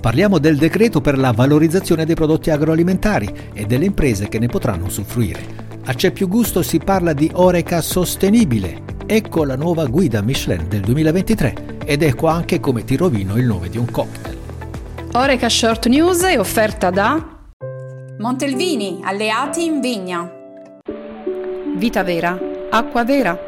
Parliamo del decreto per la valorizzazione dei prodotti agroalimentari e delle imprese che ne potranno usufruire. A C'è più gusto si parla di Oreca sostenibile. Ecco la nuova guida Michelin del 2023 ed ecco anche come ti rovino il nome di un cocktail. Oreca Short News è offerta da Montelvini, alleati in vigna. Vita Vera, acqua vera.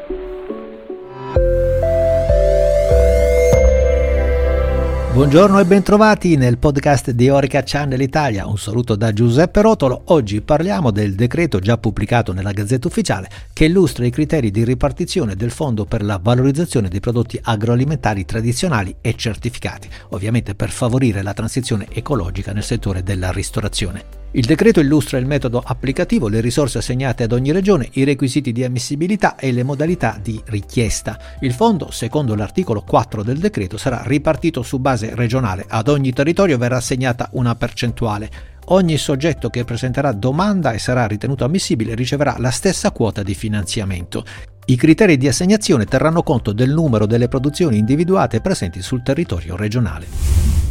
Buongiorno e bentrovati nel podcast di Orica Channel Italia. Un saluto da Giuseppe Rotolo. Oggi parliamo del decreto già pubblicato nella Gazzetta Ufficiale che illustra i criteri di ripartizione del Fondo per la valorizzazione dei prodotti agroalimentari tradizionali e certificati, ovviamente per favorire la transizione ecologica nel settore della ristorazione. Il decreto illustra il metodo applicativo, le risorse assegnate ad ogni regione, i requisiti di ammissibilità e le modalità di richiesta. Il fondo, secondo l'articolo 4 del decreto, sarà ripartito su base regionale. Ad ogni territorio verrà assegnata una percentuale. Ogni soggetto che presenterà domanda e sarà ritenuto ammissibile riceverà la stessa quota di finanziamento. I criteri di assegnazione terranno conto del numero delle produzioni individuate presenti sul territorio regionale.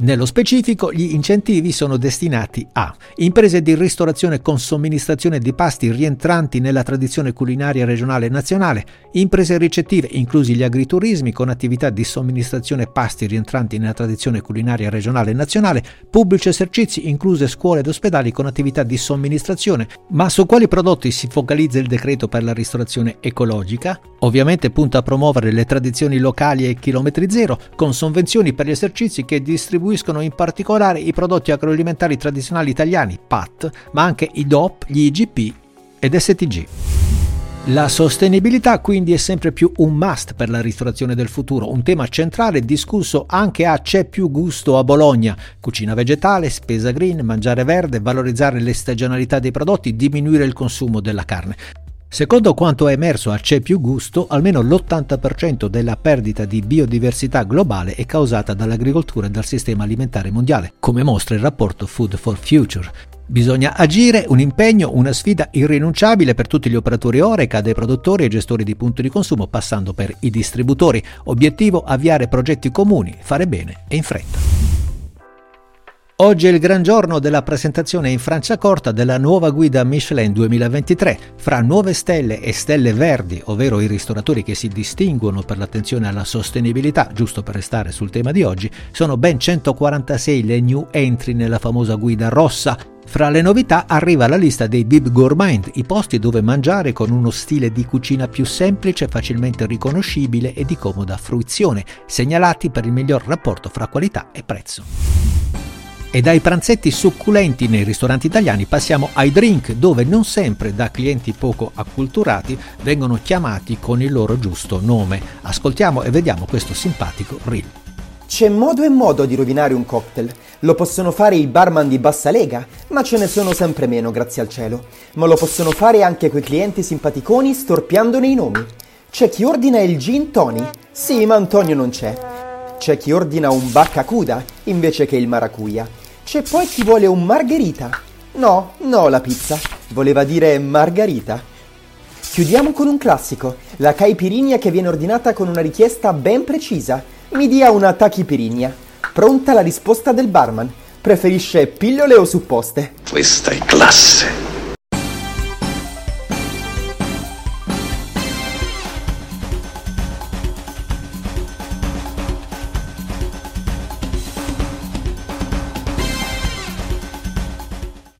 Nello specifico, gli incentivi sono destinati a imprese di ristorazione con somministrazione di pasti rientranti nella tradizione culinaria regionale e nazionale, imprese ricettive, inclusi gli agriturismi con attività di somministrazione pasti rientranti nella tradizione culinaria regionale e nazionale, pubblici esercizi, incluse scuole ed ospedali con attività di somministrazione. Ma su quali prodotti si focalizza il decreto per la ristorazione ecologica? Ovviamente punta a promuovere le tradizioni locali e chilometri zero, con sovvenzioni per gli esercizi che distribuiscono distribuiscono in particolare i prodotti agroalimentari tradizionali italiani, PAT, ma anche i DOP, gli IGP ed STG. La sostenibilità quindi è sempre più un must per la ristorazione del futuro, un tema centrale discusso anche a C'è più gusto a Bologna. Cucina vegetale, spesa green, mangiare verde, valorizzare le stagionalità dei prodotti, diminuire il consumo della carne. Secondo quanto è emerso a C'è più gusto, almeno l'80% della perdita di biodiversità globale è causata dall'agricoltura e dal sistema alimentare mondiale, come mostra il rapporto Food for Future. Bisogna agire, un impegno, una sfida irrinunciabile per tutti gli operatori Oreca, dai produttori ai gestori di punti di consumo, passando per i distributori. Obiettivo avviare progetti comuni, fare bene e in fretta. Oggi è il gran giorno della presentazione in Franciacorta della nuova guida Michelin 2023. Fra nuove stelle e stelle verdi, ovvero i ristoratori che si distinguono per l'attenzione alla sostenibilità, giusto per restare sul tema di oggi, sono ben 146 le new entry nella famosa guida rossa. Fra le novità arriva la lista dei Bib Gourmand, i posti dove mangiare con uno stile di cucina più semplice, facilmente riconoscibile e di comoda fruizione, segnalati per il miglior rapporto fra qualità e prezzo. E dai pranzetti succulenti nei ristoranti italiani passiamo ai drink, dove non sempre da clienti poco acculturati vengono chiamati con il loro giusto nome. Ascoltiamo e vediamo questo simpatico reel. C'è modo e modo di rovinare un cocktail. Lo possono fare i barman di bassa lega, ma ce ne sono sempre meno, grazie al cielo. Ma lo possono fare anche quei clienti simpaticoni storpiandone i nomi. C'è chi ordina il gin tony? Sì, ma Antonio non c'è. C'è chi ordina un baccacuda invece che il maracuja. C'è poi chi vuole un margherita. No, no la pizza. Voleva dire margarita. Chiudiamo con un classico, la caipirinha che viene ordinata con una richiesta ben precisa. Mi dia una tachipirinia. Pronta la risposta del barman. Preferisce pillole o supposte? Questa è classe.